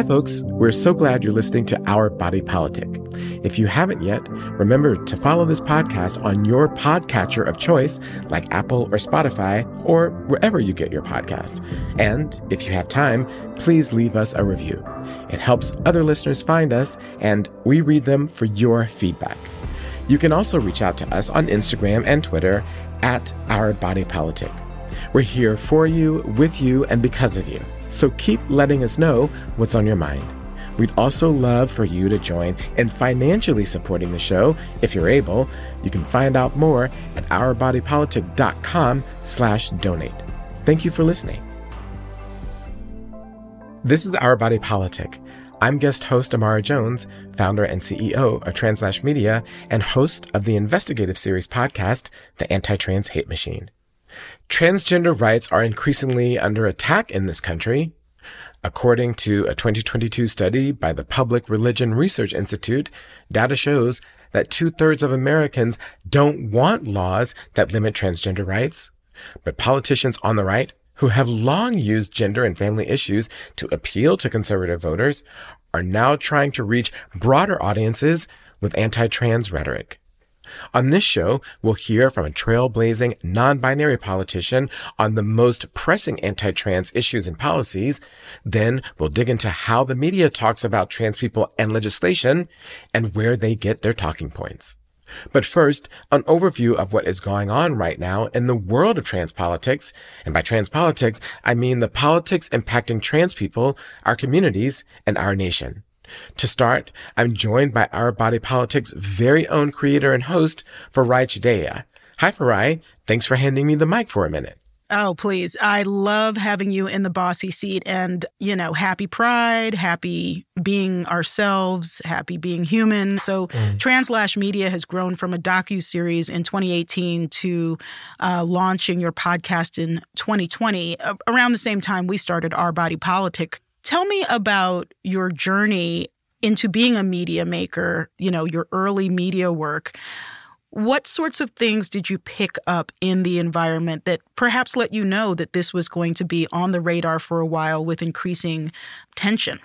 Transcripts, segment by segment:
Hi, folks. We're so glad you're listening to Our Body Politic. If you haven't yet, remember to follow this podcast on your podcatcher of choice, like Apple or Spotify, or wherever you get your podcast. And if you have time, please leave us a review. It helps other listeners find us, and we read them for your feedback. You can also reach out to us on Instagram and Twitter at Our Body Politic. We're here for you, with you, and because of you. So keep letting us know what's on your mind. We'd also love for you to join in financially supporting the show if you're able. You can find out more at ourbodypolitic.com slash donate. Thank you for listening. This is Our Body Politic. I'm guest host Imara Jones, founder and CEO of Translash Media and host of the investigative series podcast, The Anti-Trans Hate Machine. Transgender rights are increasingly under attack in this country. According to a 2022 study by the Public Religion Research Institute, data shows that two thirds of Americans don't want laws that limit transgender rights. But politicians on the right, who have long used gender and family issues to appeal to conservative voters, are now trying to reach broader audiences with anti-trans rhetoric. On this show, we'll hear from a trailblazing non-binary politician on the most pressing anti-trans issues and policies. Then we'll dig into how the media talks about trans people and legislation and where they get their talking points. But first, an overview of what is going on right now in the world of trans politics. And by trans politics, I mean the politics impacting trans people, our communities, and our nation. To start, I'm joined by Our Body Politics' very own creator and host, Farai Chideya. Hi, Farai. Thanks for handing me the mic for a minute. Oh, please. I love having you in the bossy seat and, you know, happy pride, happy being ourselves, happy being human. So, mm. Translash Media has grown from a docu series in 2018 to uh, launching your podcast in 2020. Uh, around the same time, we started Our Body Politic Tell me about your journey into being a media maker, you know, your early media work. What sorts of things did you pick up in the environment that perhaps let you know that this was going to be on the radar for a while with increasing tension?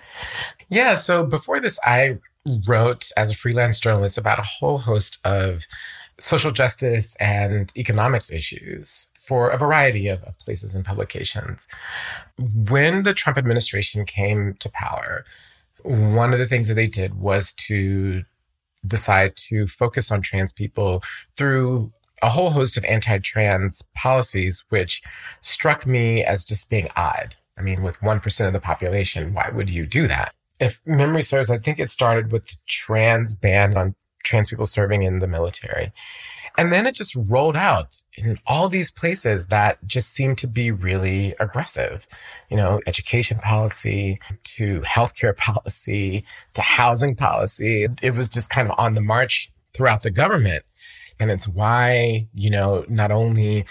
Yeah, so before this, I wrote as a freelance journalist about a whole host of social justice and economics issues for a variety of, of places and publications. When the Trump administration came to power, one of the things that they did was to decide to focus on trans people through a whole host of anti trans policies, which struck me as just being odd. I mean, with 1% of the population, why would you do that? If memory serves, I think it started with the trans ban on trans people serving in the military. And then it just rolled out in all these places that just seemed to be really aggressive. You know, education policy to healthcare policy to housing policy. It was just kind of on the march throughout the government. And it's why, you know, not only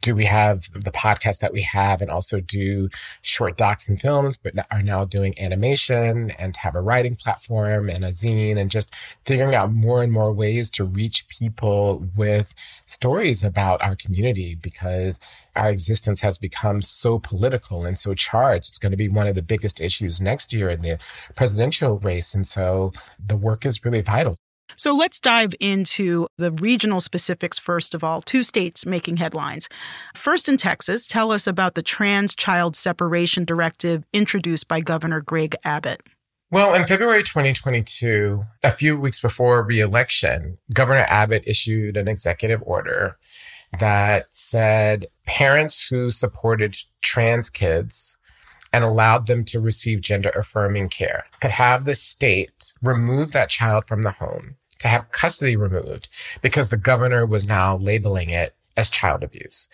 do we have the podcast that we have and also do short docs and films, but are now doing animation and have a writing platform and a zine and just figuring out more and more ways to reach people with stories about our community because our existence has become so political and so charged. It's going to be one of the biggest issues next year in the presidential race. And so the work is really vital. So let's dive into the regional specifics first of all. Two states making headlines. First in Texas, tell us about the Trans Child Separation Directive introduced by Governor Greg Abbott. Well, in February 2022, a few weeks before reelection, Governor Abbott issued an executive order that said parents who supported trans kids and allowed them to receive gender affirming care could have the state remove that child from the home to have custody removed because the governor was now labeling it as child abuse.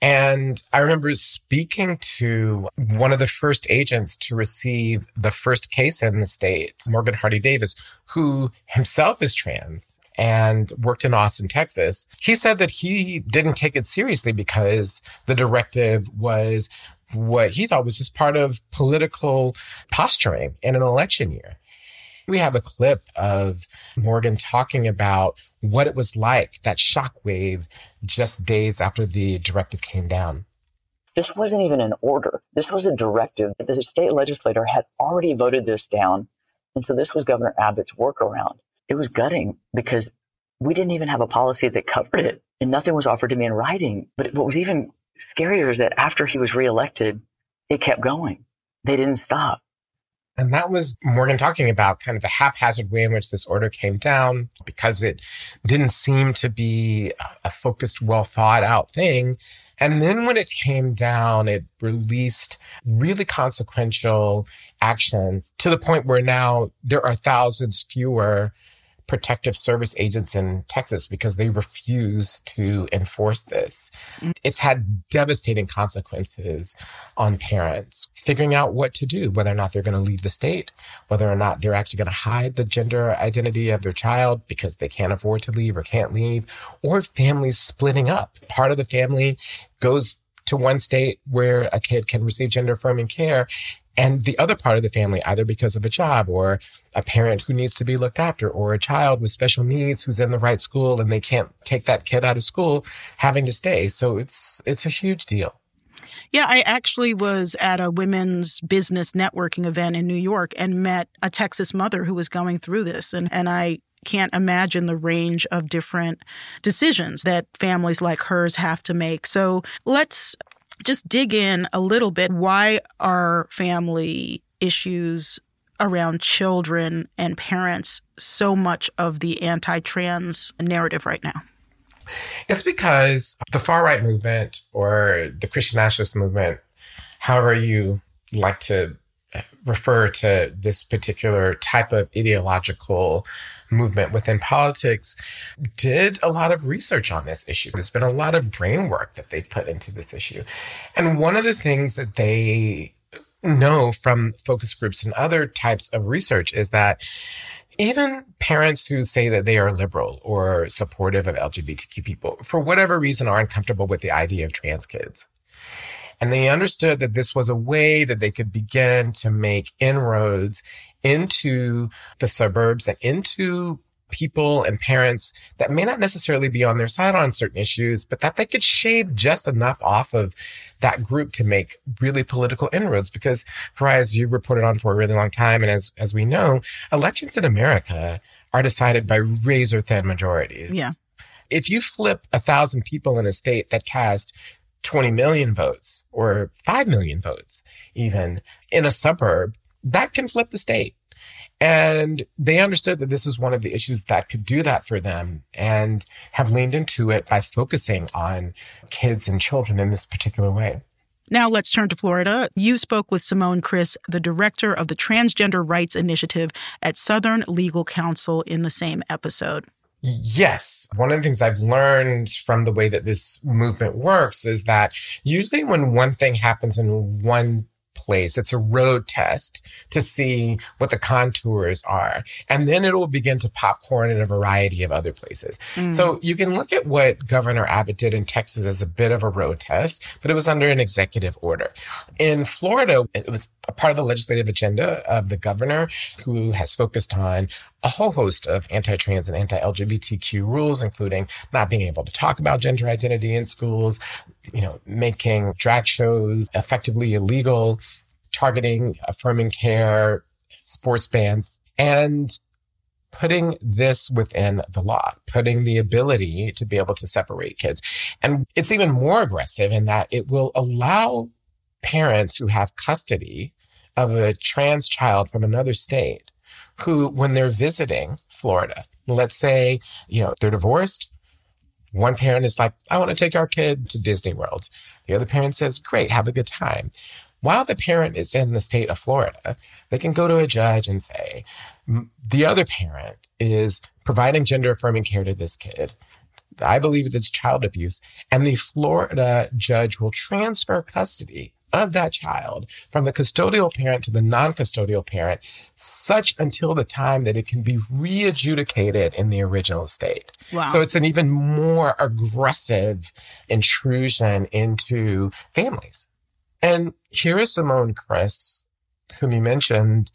And I remember speaking to one of the first agents to receive the first case in the state, Morgan Hardy Davis, who himself is trans and worked in Austin, Texas. He said that he didn't take it seriously because the directive was what he thought was just part of political posturing in an election year. We have a clip of Morgan talking about what it was like, that shockwave just days after the directive came down. This wasn't even an order. This was a directive the state legislator had already voted this down. And so this was Governor Abbott's workaround. It was gutting because we didn't even have a policy that covered it and nothing was offered to me in writing. But what was even scarier is that after he was reelected, it kept going. They didn't stop. And that was Morgan talking about kind of the haphazard way in which this order came down because it didn't seem to be a focused, well thought out thing. And then when it came down, it released really consequential actions to the point where now there are thousands fewer protective service agents in Texas because they refuse to enforce this. Mm. It's had devastating consequences on parents figuring out what to do, whether or not they're going to leave the state, whether or not they're actually going to hide the gender identity of their child because they can't afford to leave or can't leave, or families splitting up. Part of the family goes to one state where a kid can receive gender affirming care and the other part of the family, either because of a job or a parent who needs to be looked after or a child with special needs who's in the right school and they can't take that kid out of school having to stay. So it's, it's a huge deal. Yeah, I actually was at a women's business networking event in New York and met a Texas mother who was going through this. And, and I can't imagine the range of different decisions that families like hers have to make. So let's just dig in a little bit. Why are family issues around children and parents so much of the anti trans narrative right now? It's because the far right movement or the Christian nationalist movement, however you like to refer to this particular type of ideological movement within politics did a lot of research on this issue. There's been a lot of brain work that they've put into this issue. And one of the things that they know from focus groups and other types of research is that even parents who say that they are liberal or supportive of LGBTQ people, for whatever reason, are uncomfortable with the idea of trans kids. And they understood that this was a way that they could begin to make inroads into the suburbs and into people and parents that may not necessarily be on their side on certain issues, but that they could shave just enough off of that group to make really political inroads. Because, Farai, as you've reported on for a really long time, and as, as we know, elections in America are decided by razor thin majorities. Yeah. If you flip a thousand people in a state that cast 20 million votes or 5 million votes, even in a suburb, that can flip the state. And they understood that this is one of the issues that could do that for them and have leaned into it by focusing on kids and children in this particular way. Now let's turn to Florida. You spoke with Simone Chriss, the director of the Transgender Rights Initiative at Southern Legal Counsel, in the same episode. Yes. One of the things I've learned from the way that this movement works is that usually when one thing happens in one place. It's a road test to see what the contours are. And then it will begin to popcorn in a variety of other places. Mm. So you can look at what Governor Abbott did in Texas as a bit of a road test, but it was under an executive order. In Florida, it was a part of the legislative agenda of the governor who has focused on a whole host of anti-trans and anti-LGBTQ rules, including not being able to talk about gender identity in schools, you know, making drag shows effectively illegal, targeting affirming care, sports bans, and putting this within the law, putting the ability to be able to separate kids. And it's even more aggressive in that it will allow parents who have custody of a trans child from another state who, when they're visiting Florida, let's say, you know, they're divorced. One parent is like, I want to take our kid to Disney World. The other parent says, great, have a good time. While the parent is in the state of Florida, they can go to a judge and say, the other parent is providing gender affirming care to this kid. I believe it's child abuse. And the Florida judge will transfer custody of that child from the custodial parent to the non-custodial parent such until the time that it can be re-adjudicated in the original state. Wow. So it's an even more aggressive intrusion into families. And here is Simone Chriss, whom you mentioned,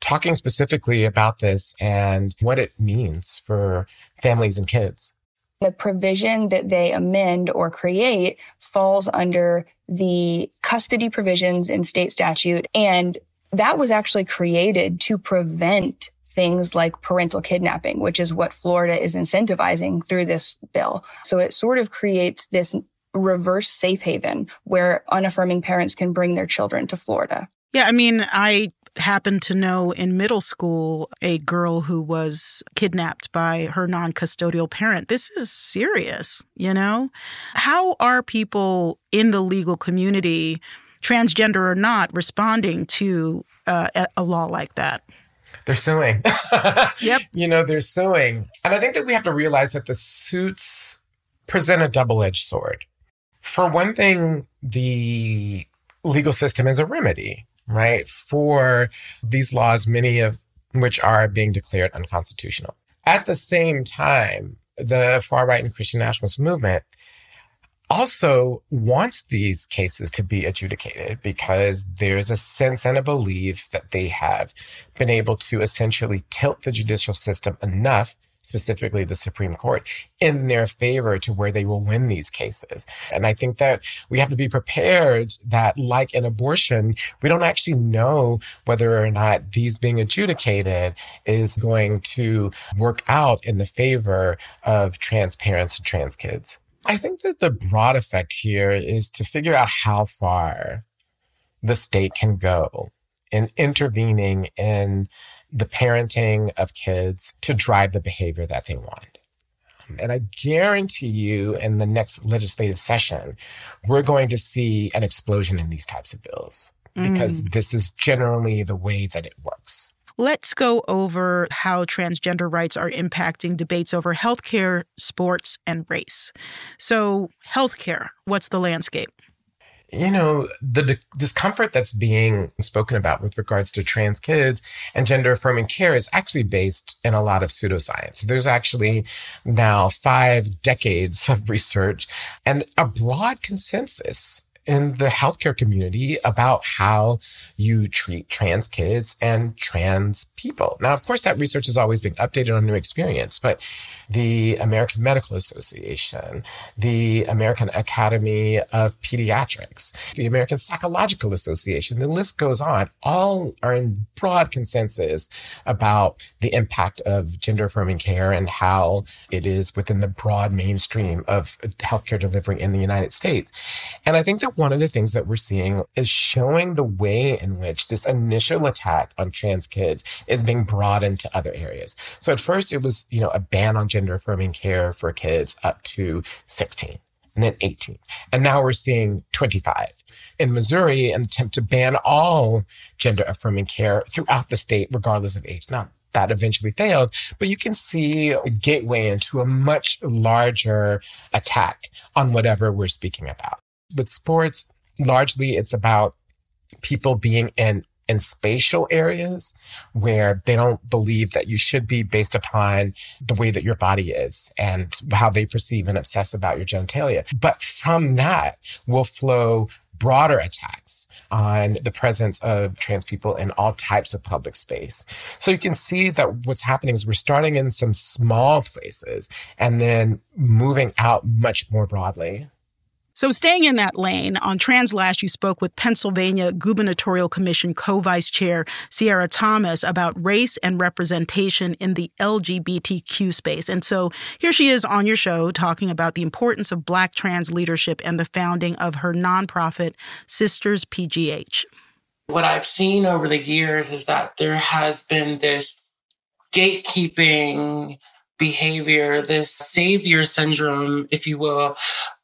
talking specifically about this and what it means for families and kids. The provision that they amend or create falls under the custody provisions in state statute. And that was actually created to prevent things like parental kidnapping, which is what Florida is incentivizing through this bill. So it sort of creates this reverse safe haven where unaffirming parents can bring their children to Florida. Yeah, I mean, I happened to know in middle school a girl who was kidnapped by her non custodial parent. This is serious, you know? How are people in the legal community, transgender or not, responding to uh, a law like that? They're suing. yep. You know, they're suing. And I think that we have to realize that the suits present a double edged sword. For one thing, the legal system is a remedy right, for these laws, many of which are being declared unconstitutional. At the same time, the far right and Christian nationalist movement also wants these cases to be adjudicated because there's a sense and a belief that they have been able to essentially tilt the judicial system enough specifically the Supreme Court, in their favor to where they will win these cases. And I think that we have to be prepared that, like an abortion, we don't actually know whether or not these being adjudicated is going to work out in the favor of trans parents and trans kids. I think that the broad effect here is to figure out how far the state can go in intervening in the parenting of kids to drive the behavior that they want. And I guarantee you in the next legislative session, we're going to see an explosion in these types of bills because mm. this is generally the way that it works. Let's go over how transgender rights are impacting debates over healthcare, sports, and race. So, healthcare, what's the landscape? You know, the d- discomfort that's being spoken about with regards to trans kids and gender affirming care is actually based in a lot of pseudoscience. There's actually now five decades of research and a broad consensus in the healthcare community about how you treat trans kids and trans people. Now, of course, that research is always being updated on new experience, but the American Medical Association, the American Academy of Pediatrics, the American Psychological Association, the list goes on, all are in broad consensus about the impact of gender affirming care and how it is within the broad mainstream of healthcare delivery in the United States. And I think that one of the things that we're seeing is showing the way in which this initial attack on trans kids is being brought into other areas. So at first it was, you know, a ban on gender affirming care for kids up to 16 and then 18. And now we're seeing 25. In Missouri, an attempt to ban all gender affirming care throughout the state, regardless of age. Now, that eventually failed, but you can see a gateway into a much larger attack on whatever we're speaking about. With sports, largely it's about people being in in spatial areas where they don't believe that you should be based upon the way that your body is and how they perceive and obsess about your genitalia. But from that will flow broader attacks on the presence of trans people in all types of public space. So you can see that what's happening is we're starting in some small places and then moving out much more broadly. So, staying in that lane, on Translash, you spoke with Pennsylvania Gubernatorial Commission co vice chair Ciora Thomas about race and representation in the LGBTQ space. And so here she is on your show talking about the importance of Black trans leadership and the founding of her nonprofit, Sisters PGH. What I've seen over the years is that there has been this gatekeeping behavior, this savior syndrome, if you will,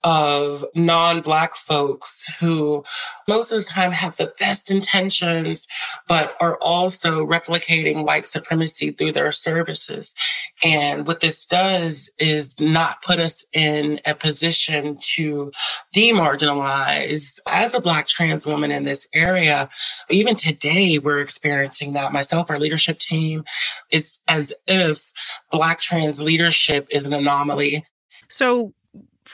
of non-black folks who most of the time have the best intentions, but are also replicating white supremacy through their services. And what this does is not put us in a position to demarginalize. As a black trans woman in this area, even today we're experiencing that. Myself, our leadership team, it's as if black trans leadership is an anomaly. So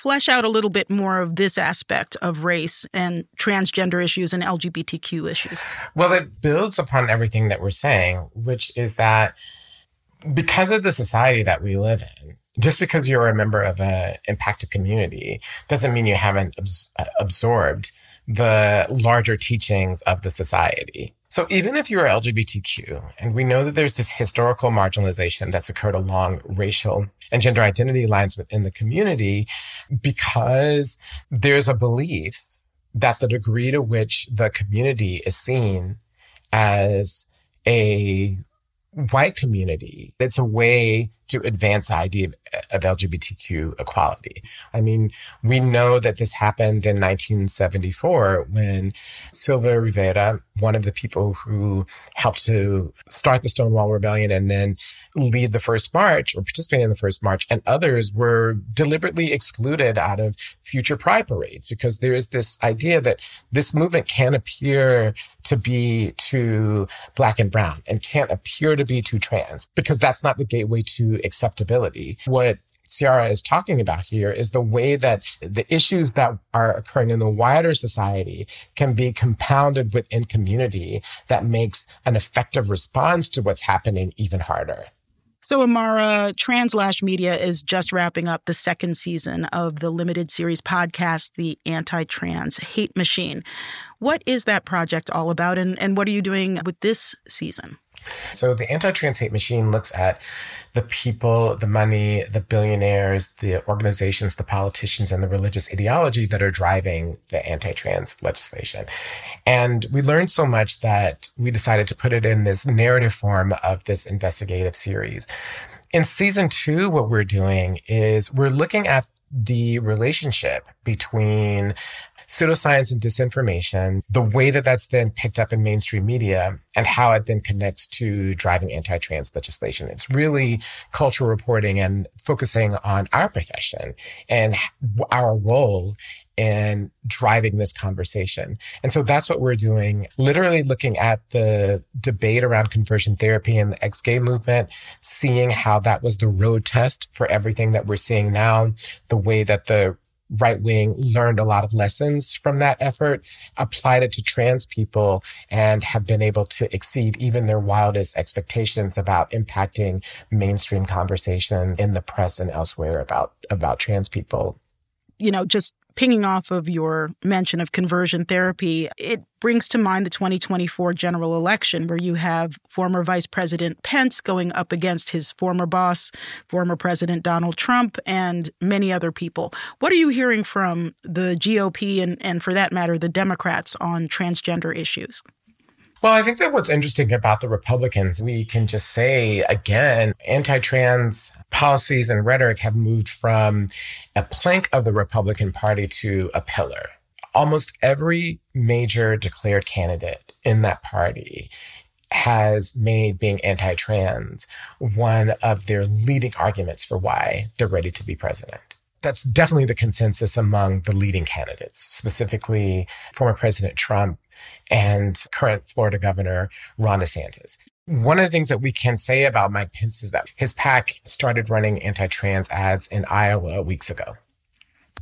flesh out a little bit more of this aspect of race and transgender issues and LGBTQ issues? Well, it builds upon everything that we're saying, which is that because of the society that we live in, just because you're a member of an impacted community doesn't mean you haven't abs- absorbed the larger teachings of the society. So even if you're LGBTQ, and we know that there's this historical marginalization that's occurred along racial and gender identity lines within the community, because there's a belief that the degree to which the community is seen as a white community, it's a way to advance the idea of, of, LGBTQ equality. I mean, we know that this happened in 1974 when Sylvia Rivera, one of the people who helped to start the Stonewall Rebellion and then lead the first march or participate in the first march, and others were deliberately excluded out of future pride parades because there is this idea that this movement can appear to be too black and brown and can't appear to be too trans because that's not the gateway to acceptability. What Ciora is talking about here is the way that the issues that are occurring in the wider society can be compounded within community that makes an effective response to what's happening even harder. So, Imara, Translash Media is just wrapping up the second season of the limited series podcast, The Anti Trans Hate Machine. What is that project all about, and, and what are you doing with this season? So the anti-trans hate machine looks at the people, the money, the billionaires, the organizations, the politicians, and the religious ideology that are driving the anti-trans legislation. And we learned so much that we decided to put it in this narrative form of this investigative series. In season two, what we're doing is we're looking at the relationship between pseudoscience and disinformation, the way that that's then picked up in mainstream media and how it then connects to driving anti-trans legislation. It's really cultural reporting and focusing on our profession and our role in driving this conversation. And so that's what we're doing, literally looking at the debate around conversion therapy and the ex-gay movement, seeing how that was the road test for everything that we're seeing now, the way that the right wing learned a lot of lessons from that effort, applied it to trans people, and have been able to exceed even their wildest expectations about impacting mainstream conversations in the press and elsewhere about, about trans people. You know, just pinging off of your mention of conversion therapy, it brings to mind the 2024 general election, where you have former Vice President Pence going up against his former boss, former President Donald Trump, and many other people. What are you hearing from the GOP and, and for that matter, the Democrats on transgender issues? Well, I think that what's interesting about the Republicans, we can just say again, anti trans policies and rhetoric have moved from a plank of the Republican Party to a pillar. Almost every major declared candidate in that party has made being anti trans one of their leading arguments for why they're ready to be president that's definitely the consensus among the leading candidates, specifically former President Trump and current Florida Governor Ron DeSantis. One of the things that we can say about Mike Pence is that his PAC started running anti trans ads in Iowa weeks ago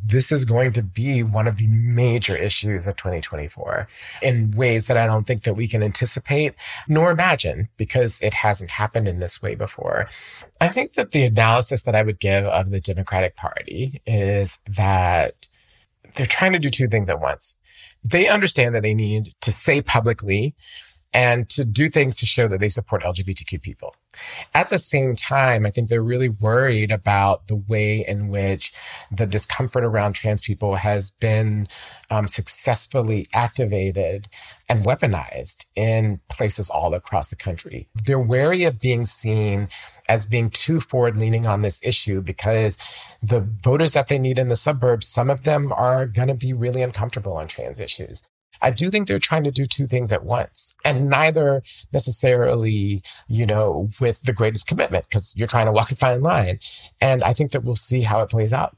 this is going to be one of the major issues of 2024 in ways that I don't think that we can anticipate nor imagine because it hasn't happened in this way before. I think that the analysis that I would give of the Democratic Party is that they're trying to do two things at once. They understand that they need to say publicly and to do things to show that they support LGBTQ people. At the same time, I think they're really worried about the way in which the discomfort around trans people has been um, successfully activated and weaponized in places all across the country. They're wary of being seen as being too forward leaning on this issue because the voters that they need in the suburbs, some of them are going to be really uncomfortable on trans issues. I do think they're trying to do two things at once and neither necessarily, you know, with the greatest commitment because you're trying to walk a fine line. And I think that we'll see how it plays out.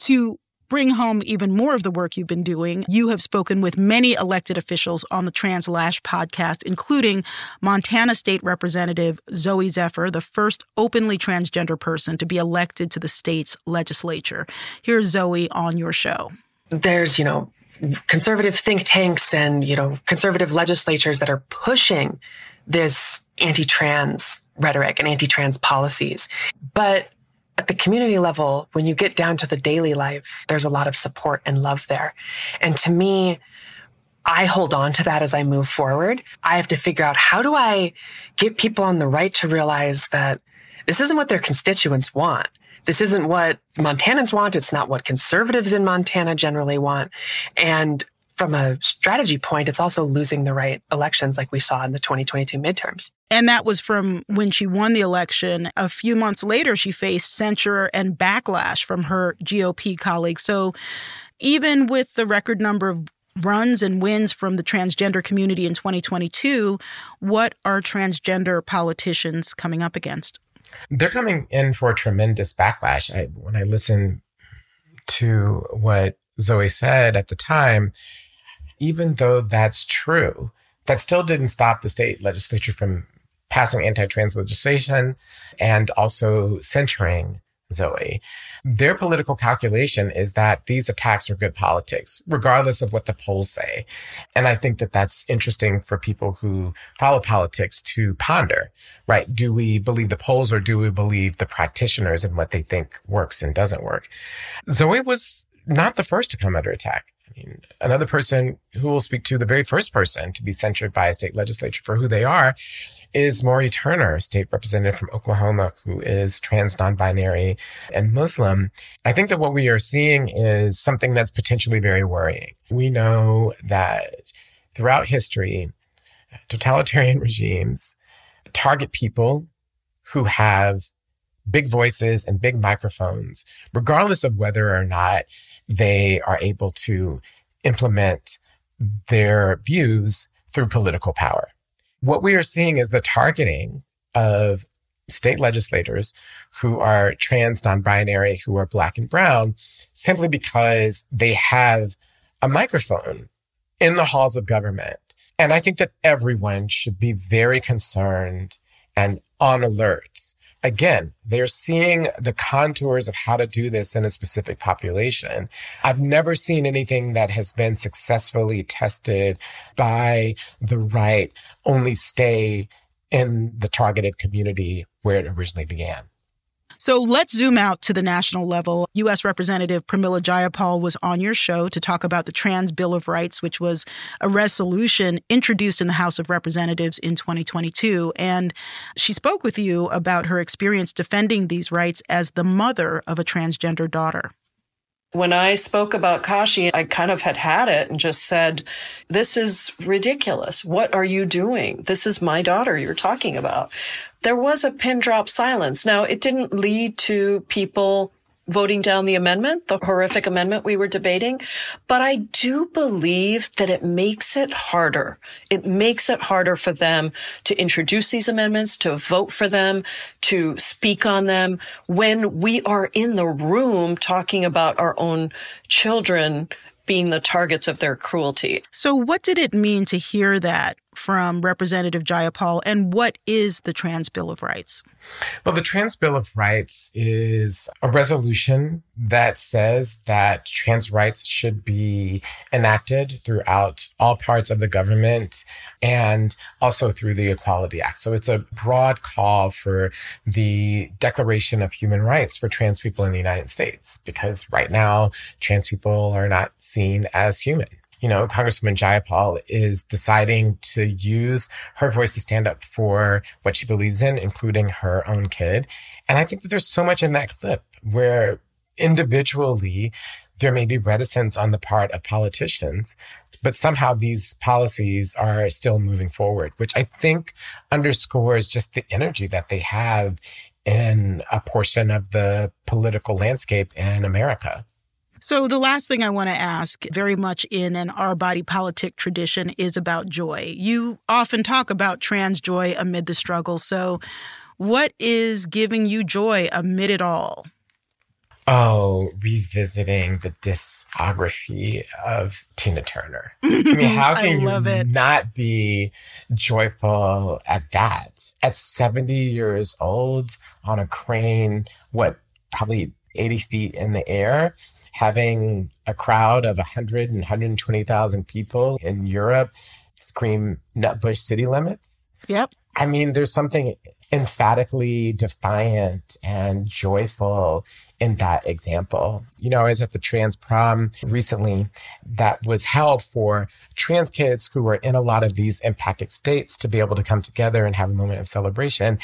To bring home even more of the work you've been doing, you have spoken with many elected officials on the Translash podcast, including Montana State Representative Zooey Zephyr, the first openly transgender person to be elected to the state's legislature. Here's Zoe on your show. There's, you know, conservative think tanks and, you know, conservative legislatures that are pushing this anti-trans rhetoric and anti-trans policies. But at the community level, when you get down to the daily life, there's a lot of support and love there. And to me, I hold on to that as I move forward. I have to figure out how do I get people on the right to realize that this isn't what their constituents want. This isn't what Montanans want. It's not what conservatives in Montana generally want. And from a strategy point, it's also losing the right elections like we saw in the 2022 midterms. And that was from when she won the election. A few months later, she faced censure and backlash from her GOP colleagues. So even with the record number of runs and wins from the transgender community in 2022, what are transgender politicians coming up against? They're coming in for tremendous backlash. I, when I listen to what Zooey said at the time, even though that's true, that still didn't stop the state legislature from passing anti trans legislation and also censuring Zooey. Their political calculation is that these attacks are good politics, regardless of what the polls say. And I think that that's interesting for people who follow politics to ponder, right? Do we believe the polls or do we believe the practitioners and what they think works and doesn't work? Zooey was not the first to come under attack. Another person who will speak to the very first person to be censured by a state legislature for who they are is Mauree Turner, state representative from Oklahoma, who is trans, non-binary, and Muslim. I think that what we are seeing is something that's potentially very worrying. We know that throughout history, totalitarian regimes target people who have big voices and big microphones, regardless of whether or not they are able to implement their views through political power. What we are seeing is the targeting of state legislators who are trans, non binary, who are black and brown, simply because they have a microphone in the halls of government. And I think that everyone should be very concerned and on alert again, they're seeing the contours of how to do this in a specific population. I've never seen anything that has been successfully tested by the right only stay in the targeted community where it originally began. So let's zoom out to the national level. U.S. Representative Pramila Jayapal was on your show to talk about the Trans Bill of Rights, which was a resolution introduced in the House of Representatives in 2022. And she spoke with you about her experience defending these rights as the mother of a transgender daughter. When I spoke about Kashi, I kind of had had it and just said, This is ridiculous. What are you doing? This is my daughter you're talking about. There was a pin drop silence. Now, it didn't lead to people voting down the amendment, the horrific amendment we were debating. But I do believe that it makes it harder. It makes it harder for them to introduce these amendments, to vote for them, to speak on them when we are in the room talking about our own children being the targets of their cruelty. So, what did it mean to hear that from Representative Jayapal, and what is the Trans Bill of Rights? Well, the Trans Bill of Rights is a resolution that says that trans rights should be enacted throughout all parts of the government and also through the Equality Act. So it's a broad call for the Declaration of Human Rights for trans people in the United States, because right now, trans people are not seen as human you know, Congresswoman Jayapal is deciding to use her voice to stand up for what she believes in, including her own kid. And I think that there's so much in that clip where individually there may be reticence on the part of politicians, but somehow these policies are still moving forward, which I think underscores just the energy that they have in a portion of the political landscape in America. So, the last thing I want to ask, very much in an our body politic tradition, is about joy. You often talk about trans joy amid the struggle. So, what is giving you joy amid it all? Oh, revisiting the discography of Tina Turner. I mean, how can you it. not be joyful at that? At 70 years old on a crane, what, probably 80 feet in the air? Having a crowd of 100 and 120,000 people in Europe scream Nutbush city limits. Yep. I mean, there's something emphatically defiant and joyful in that example. You know, I was at the trans prom recently that was held for trans kids who were in a lot of these impacted states to be able to come together and have a moment of celebration.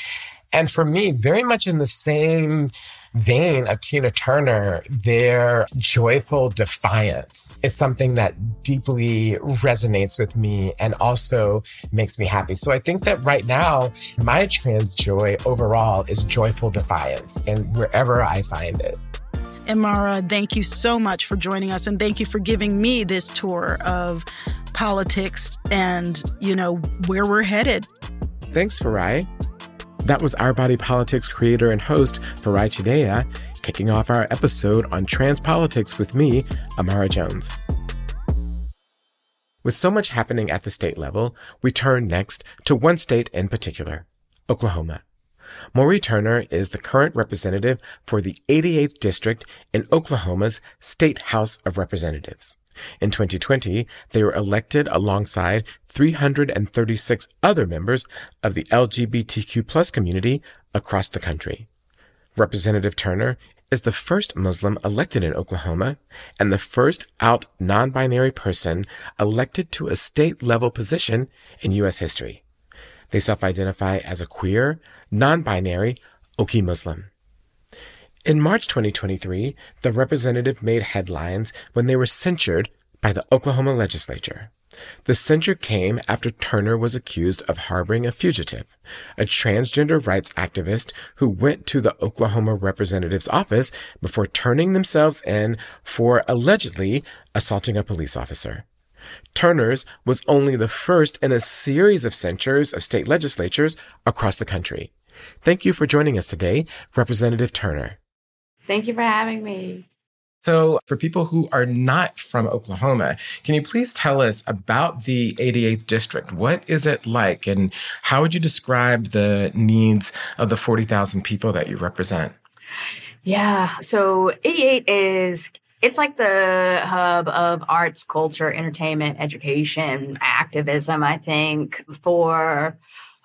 And for me, very much in the same vein of Tina Turner, their joyful defiance is something that deeply resonates with me and also makes me happy. So I think that right now, my trans joy overall is joyful defiance and wherever I find it. Imara, thank you so much for joining us and thank you for giving me this tour of politics and, you know, where we're headed. Thanks, Farai. That was Our Body Politics creator and host Farai Chideya, kicking off our episode on trans politics with me, Imara Jones. With so much happening at the state level, we turn next to one state in particular, Oklahoma. Mauree Turner is the current representative for the 88th District in Oklahoma's State House of Representatives. In 2020, they were elected alongside 336 other members of the LGBTQ plus community across the country. Representative Turner is the first Muslim elected in Oklahoma and the first out non-binary person elected to a state level position in U.S. history. They self-identify as a queer, non-binary, Okie Muslim. In March 2023, the representative made headlines when they were censured by the Oklahoma legislature. The censure came after Turner was accused of harboring a fugitive, a transgender rights activist who went to the Oklahoma representative's office before turning themselves in for allegedly assaulting a police officer. Turner's was only the first in a series of censures of state legislatures across the country. Thank you for joining us today, Representative Turner. Thank you for having me. So, for people who are not from Oklahoma, can you please tell us about the 88th district? What is it like, and how would you describe the needs of the 40,000 people that you represent? Yeah, so 88 is it's like the hub of arts, culture, entertainment, education, activism, I think, for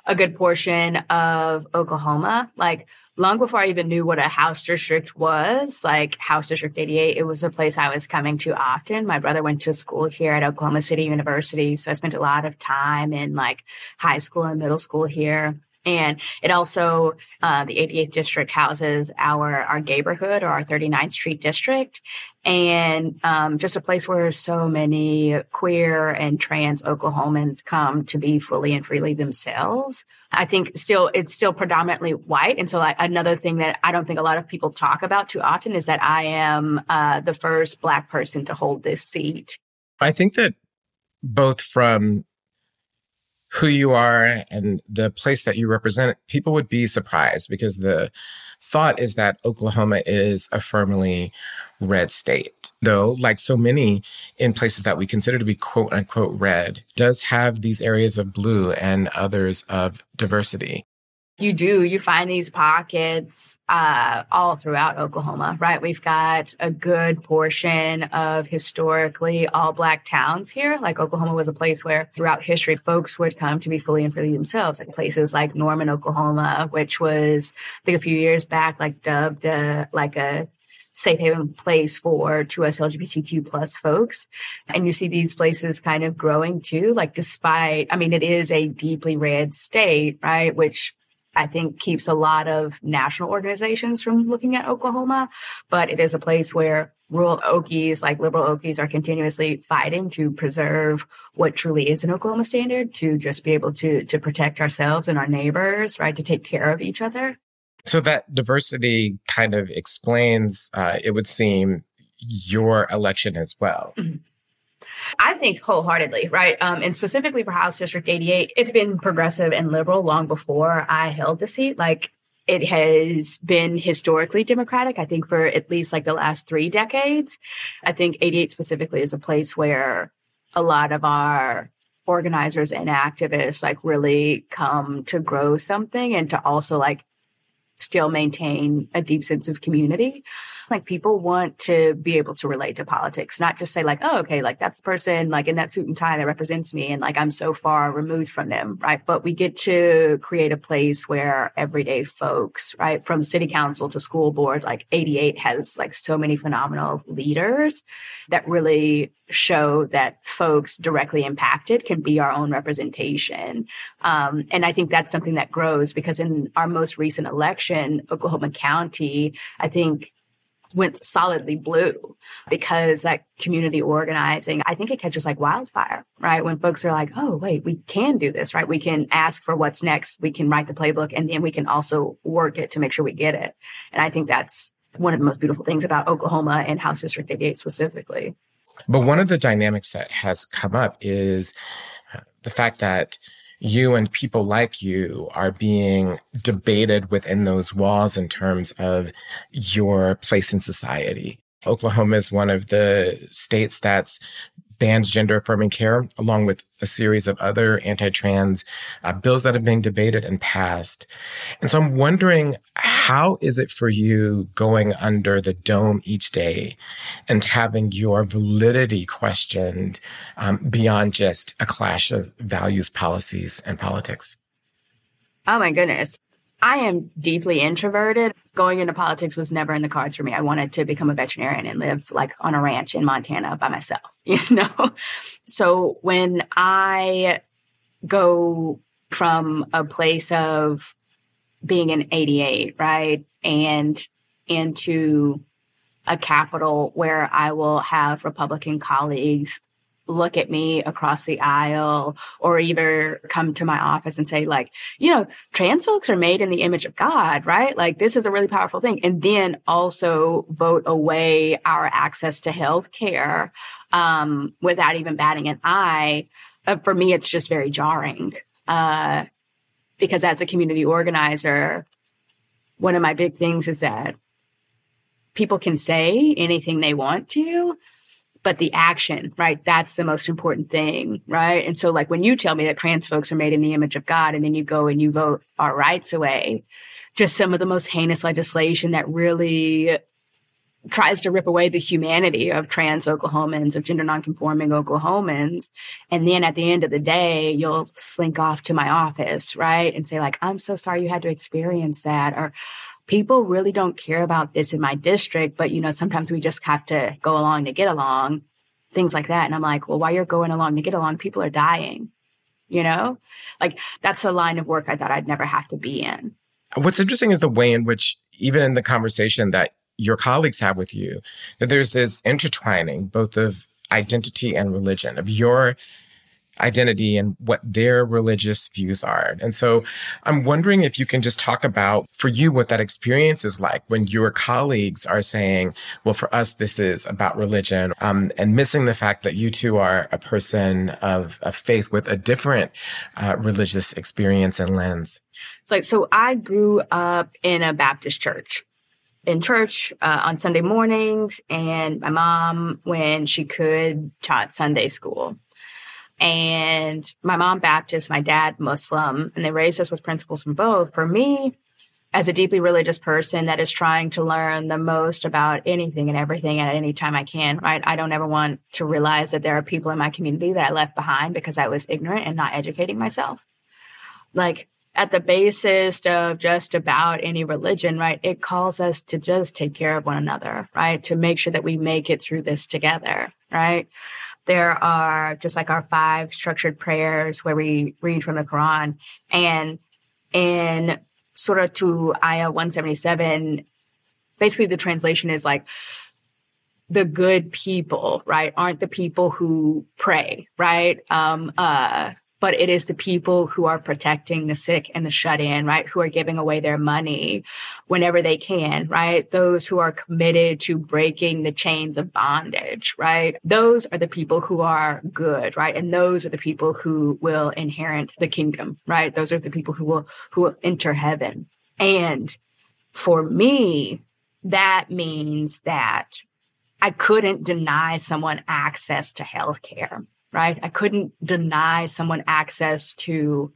a good portion of Oklahoma. Like long before I even knew what a house district was, like House District 88, it was a place I was coming to often. My brother went to school here at Oklahoma City University. So I spent a lot of time in like high school and middle school here. And it also, uh, the 88th district houses our, our neighborhood or our 39th Street district. And um, just a place where so many queer and trans Oklahomans come to be fully and freely themselves. I think still, it's still predominantly white. And so another thing that I don't think a lot of people talk about too often is that I am uh, the first Black person to hold this seat. I think that both from who you are and the place that you represent, people would be surprised because the thought is that Oklahoma is a firmly red state. Though, like so many in places that we consider to be quote unquote red, does have these areas of blue and others of diversity you do you find these pockets uh, all throughout oklahoma right we've got a good portion of historically all black towns here like oklahoma was a place where throughout history folks would come to be fully and freely themselves like places like norman oklahoma which was i think a few years back like dubbed like a safe haven place for 2S LGBTQ plus folks. And you see these places kind of growing too, like despite, I mean, it is a deeply red state, right? Which I think keeps a lot of national organizations from looking at Oklahoma, but it is a place where rural Okies, like liberal Okies, are continuously fighting to preserve what truly is an Oklahoma standard, to just be able to to protect ourselves and our neighbors, right, to take care of each other. So that diversity kind of explains, uh, it would seem, your election as well. Mm-hmm. I think wholeheartedly, right? Um, and specifically for House District 88, it's been progressive and liberal long before I held the seat. Like it has been historically democratic, I think, for at least like the last three decades. I think 88 specifically is a place where a lot of our organizers and activists like really come to grow something and to also like still maintain a deep sense of community. Like people want to be able to relate to politics, not just say like, oh, okay, like that's the person like in that suit and tie that represents me. And like I'm so far removed from them. Right. But we get to create a place where everyday folks, right, from city council to school board, like 88 has like so many phenomenal leaders that really show that folks directly impacted can be our own representation. Um, and I think that's something that grows because in our most recent election, Oklahoma County, I think went solidly blue because that community organizing, I think it catches like wildfire, right? When folks are like, oh, wait, we can do this, right? We can ask for what's next. We can write the playbook and then we can also work it to make sure we get it. And I think that's one of the most beautiful things about Oklahoma and House District 88 specifically. But one of the dynamics that has come up is uh, the fact that you and people like you are being debated within those walls in terms of your place in society. Oklahoma is one of the states that's banned gender affirming care, along with a series of other anti trans uh, bills that have been debated and passed. And so I'm wondering how is it for you going under the dome each day and having your validity questioned um, beyond just a clash of values, policies, and politics? Oh my goodness. I am deeply introverted. Going into politics was never in the cards for me. I wanted to become a veterinarian and live like on a ranch in Montana by myself, you know? So when I go from a place of being an 88, right? And into a capital where I will have Republican colleagues look at me across the aisle or either come to my office and say like, you know, trans folks are made in the image of God, right? Like this is a really powerful thing. And then also vote away our access to health care, um, without even batting an eye. Uh, for me, it's just very jarring. Uh, because as a community organizer, one of my big things is that people can say anything they want to, but the action, right? That's the most important thing, right? And so like when you tell me that trans folks are made in the image of God and then you go and you vote our rights away, just some of the most heinous legislation that really tries to rip away the humanity of trans Oklahomans, of gender nonconforming Oklahomans. And then at the end of the day, you'll slink off to my office, right? And say like, I'm so sorry you had to experience that. Or, people really don't care about this in my district, but you know, sometimes we just have to go along to get along, things like that. And I'm like, well, while you're going along to get along, people are dying, you know? Like that's a line of work I thought I'd never have to be in. What's interesting is the way in which, even in the conversation that your colleagues have with you, that there's this intertwining both of identity and religion, of your identity and what their religious views are. And so I'm wondering if you can just talk about for you what that experience is like when your colleagues are saying, well, for us, this is about religion, um, and missing the fact that you two are a person of, of faith with a different uh, religious experience and lens. It's like, so I grew up in a Baptist church in church uh, on Sunday mornings, and my mom, when she could, taught Sunday school and my mom Baptist, my dad Muslim, and they raised us with principles from both. For me, as a deeply religious person that is trying to learn the most about anything and everything at any time I can, right? I don't ever want to realize that there are people in my community that I left behind because I was ignorant and not educating myself. Like at the basis of just about any religion, right? It calls us to just take care of one another, right? To make sure that we make it through this together, right? There are just like our five structured prayers where we read from the Quran. And in Surah to Ayah 177, basically the translation is like, the good people, right, aren't the people who pray, right? Um, uh, but it is the people who are protecting the sick and the shut in, right? Who are giving away their money whenever they can, right? Those who are committed to breaking the chains of bondage, right? Those are the people who are good, right? And those are the people who will inherit the kingdom, right? Those are the people who will, who will enter heaven. And for me, that means that I couldn't deny someone access to healthcare right? I couldn't deny someone access to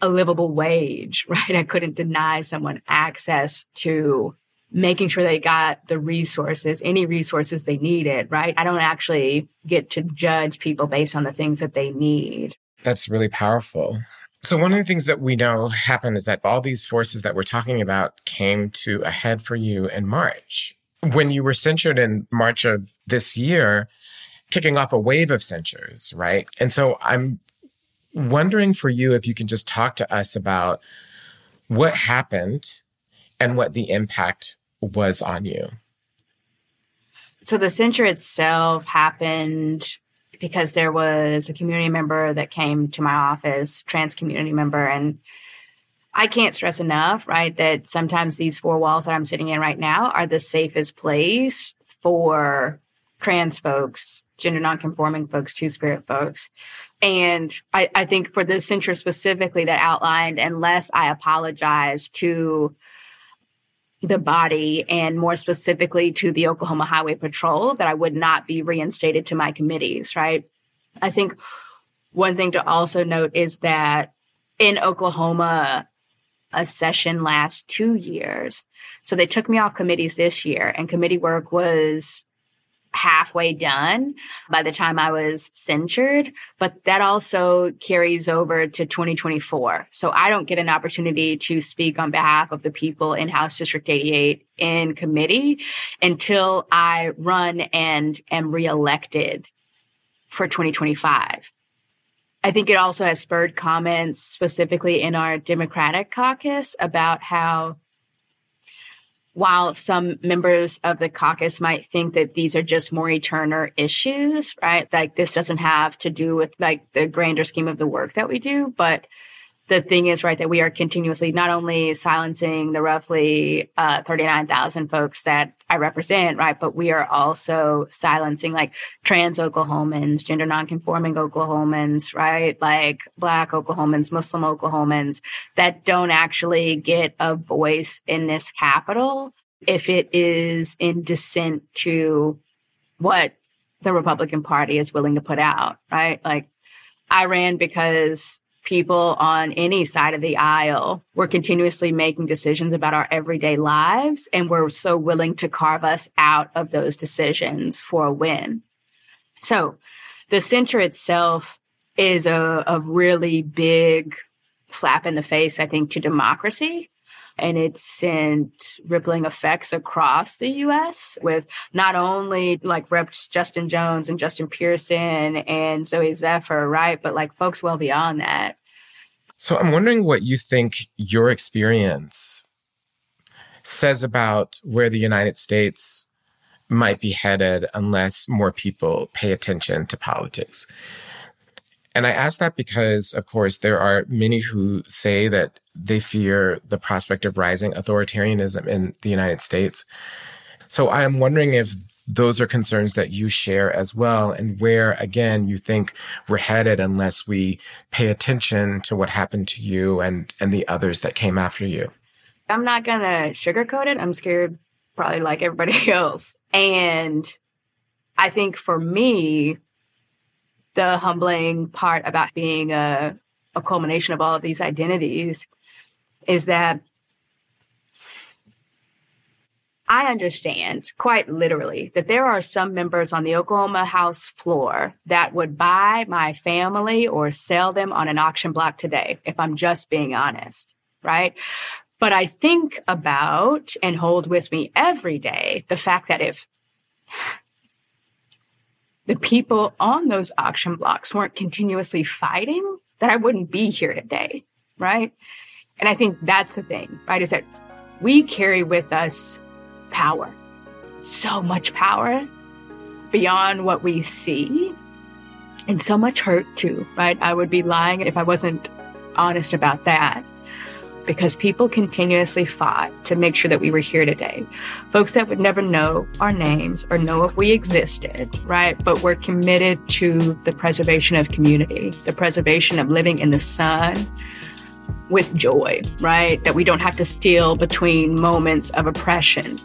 a livable wage, right? I couldn't deny someone access to making sure they got the resources, any resources they needed, right? I don't actually get to judge people based on the things that they need. That's really powerful. So, one of the things that we know happened is that all these forces that we're talking about came to a head for you in March. When you were censured in March of this year, kicking off a wave of censures, right? And so I'm wondering for you if you can just talk to us about what happened and what the impact was on you. So the censure itself happened because there was a community member that came to my office, trans community member, and I can't stress enough, right, that sometimes these four walls that I'm sitting in right now are the safest place for trans folks, gender nonconforming folks, two spirit folks. And I, I think for the censure specifically that outlined, unless I apologize to the body and more specifically to the Oklahoma Highway Patrol, that I would not be reinstated to my committees, right? I think one thing to also note is that in Oklahoma, a session lasts two years. So they took me off committees this year, and committee work was halfway done by the time I was censured, but that also carries over to 2024. So I don't get an opportunity to speak on behalf of the people in House District 88 in committee until I run and am reelected for 2025. I think it also has spurred comments specifically in our Democratic caucus about how while some members of the caucus might think that these are just Mauree Turner issues, right? Like this doesn't have to do with like the grander scheme of the work that we do, but the thing is, right, that we are continuously not only silencing the roughly uh, 39,000 folks that I represent, right, but we are also silencing like trans Oklahomans, gender nonconforming Oklahomans, right, like Black Oklahomans, Muslim Oklahomans that don't actually get a voice in this capital if it is in dissent to what the Republican Party is willing to put out, right? Like I ran because people on any side of the aisle. We're continuously making decisions about our everyday lives, and we're so willing to carve us out of those decisions for a win. So the center itself is a, a really big slap in the face, I think, to democracy. And it sent rippling effects across the US with not only like Reps Justin Jones and Justin Pearson and Zooey Zephyr, right? But like folks well beyond that. So I'm wondering what you think your experience says about where the United States might be headed unless more people pay attention to politics. And I ask that because, of course, there are many who say that they fear the prospect of rising authoritarianism in the United States. So I am wondering if those are concerns that you share as well, and where, again, you think we're headed unless we pay attention to what happened to you and, and the others that came after you. I'm not going to sugarcoat it. I'm scared, probably like everybody else. And I think for me, the humbling part about being a, a culmination of all of these identities is that I understand quite literally that there are some members on the Oklahoma House floor that would buy my family or sell them on an auction block today, if I'm just being honest, right? But I think about and hold with me every day the fact that if the people on those auction blocks weren't continuously fighting, that I wouldn't be here today, right? And I think that's the thing, right? Is that we carry with us power, so much power beyond what we see, and so much hurt too, right? I would be lying if I wasn't honest about that because people continuously fought to make sure that we were here today. Folks that would never know our names or know if we existed, right? But we're committed to the preservation of community, the preservation of living in the sun with joy, right? That we don't have to steal between moments of oppression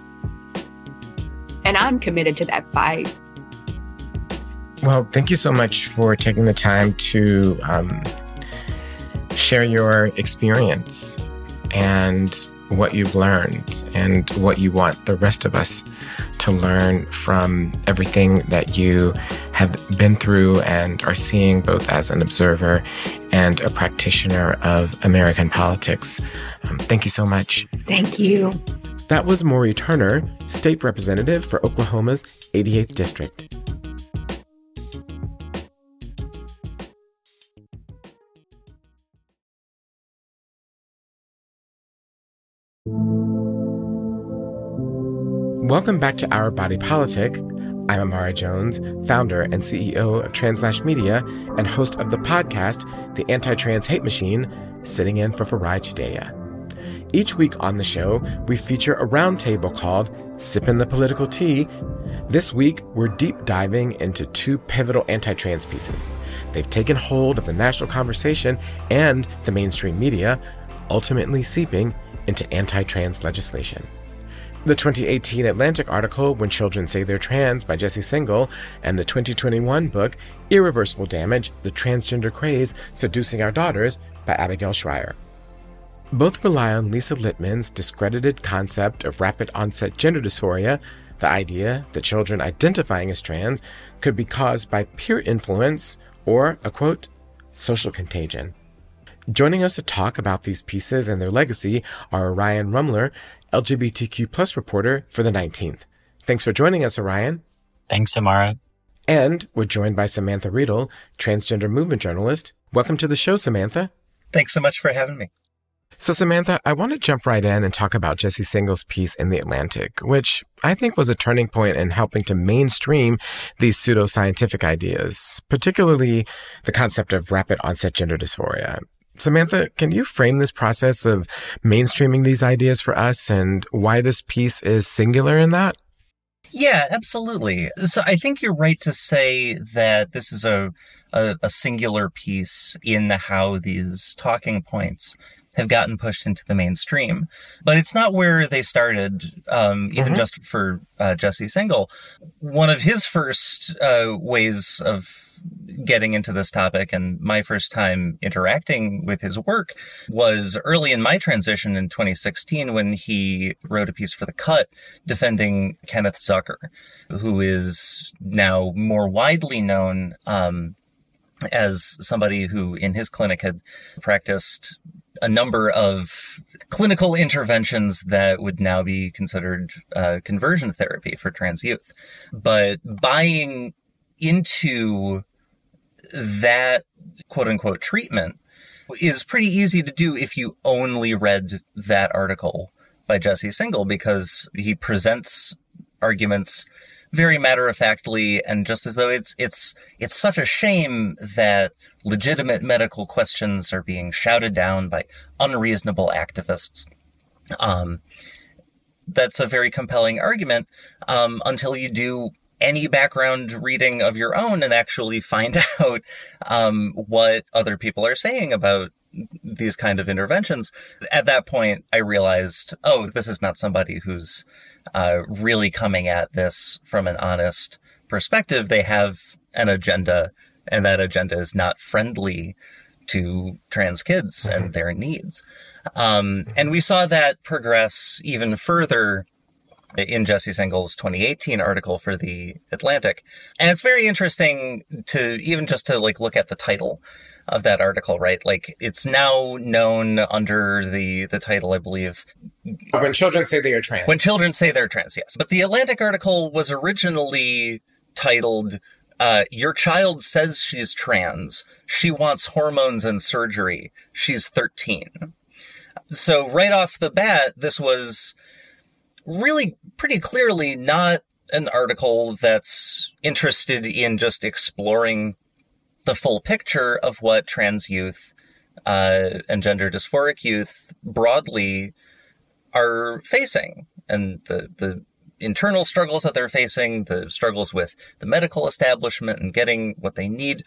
and I'm committed to that fight. Well, thank you so much for taking the time to um, share your experience and what you've learned and what you want the rest of us to learn from everything that you have been through and are seeing both as an observer and a practitioner of American politics. Um, thank you so much. Thank you. That was Mauree Turner, State Representative for Oklahoma's 88th District. Welcome back to Our Body Politic. I'm Imara Jones, founder and CEO of TransLash Media and host of the podcast, The Anti Trans Hate Machine, sitting in for Farai Chideya. Each week on the show, we feature a roundtable called Sippin' the Political Tea. This week, we're deep diving into two pivotal anti trans pieces. They've taken hold of the national conversation and the mainstream media, ultimately seeping into anti trans legislation. The 2018 Atlantic article, When Children Say They're Trans by Jesse Singal, and the 2021 book, Irreversible Damage The Transgender Craze Seducing Our Daughters by Abigail Shrier. Both rely on Lisa Littman's discredited concept of rapid onset gender dysphoria, the idea that children identifying as trans could be caused by peer influence or, a quote, social contagion. Joining us to talk about these pieces and their legacy are Orion Rummler LGBTQ plus reporter for the 19th. Thanks for joining us, Orion. Thanks, Imara. And we're joined by Samantha Riedel, transgender movement journalist. Welcome to the show, Samantha. Thanks so much for having me. So, Samantha, I want to jump right in and talk about Jesse Singal's piece in The Atlantic, which I think was a turning point in helping to mainstream these pseudoscientific ideas, particularly the concept of rapid onset gender dysphoria. Samantha, can you frame this process of mainstreaming these ideas for us and why this piece is singular in that? Yeah, absolutely. So I think you're right to say that this is a, a, a singular piece in how these talking points have gotten pushed into the mainstream. But it's not where they started, um, even mm-hmm. just for uh, Jesse Singal. One of his first uh, ways of getting into this topic and my first time interacting with his work was early in my transition in 2016 when he wrote a piece for The Cut defending Kenneth Zucker, who is now more widely known um, as somebody who in his clinic had practiced a number of clinical interventions that would now be considered uh, conversion therapy for trans youth. But buying into that quote unquote treatment is pretty easy to do if you only read that article by Jesse Singal because he presents arguments very matter of factly and just as though it's it's it's such a shame that legitimate medical questions are being shouted down by unreasonable activists. Um, that's a very compelling argument um, until you do any background reading of your own and actually find out um, what other people are saying about these kind of interventions. At that point, I realized, oh, this is not somebody who's uh, really coming at this from an honest perspective. They have an agenda, and that agenda is not friendly to trans kids mm-hmm. and their needs. Um, and we saw that progress even further in Jesse Singal's 2018 article for the Atlantic. And it's very interesting to even just to like look at the title of that article, right? Like it's now known under the the title, I believe. When children say they are trans. When children say they're trans, yes. But the Atlantic article was originally titled uh, your child says she's trans. She wants hormones and surgery. She's 13. So right off the bat, this was really pretty clearly not an article that's interested in just exploring the full picture of what trans youth uh, and gender dysphoric youth broadly are facing and the, the internal struggles that they're facing, the struggles with the medical establishment and getting what they need.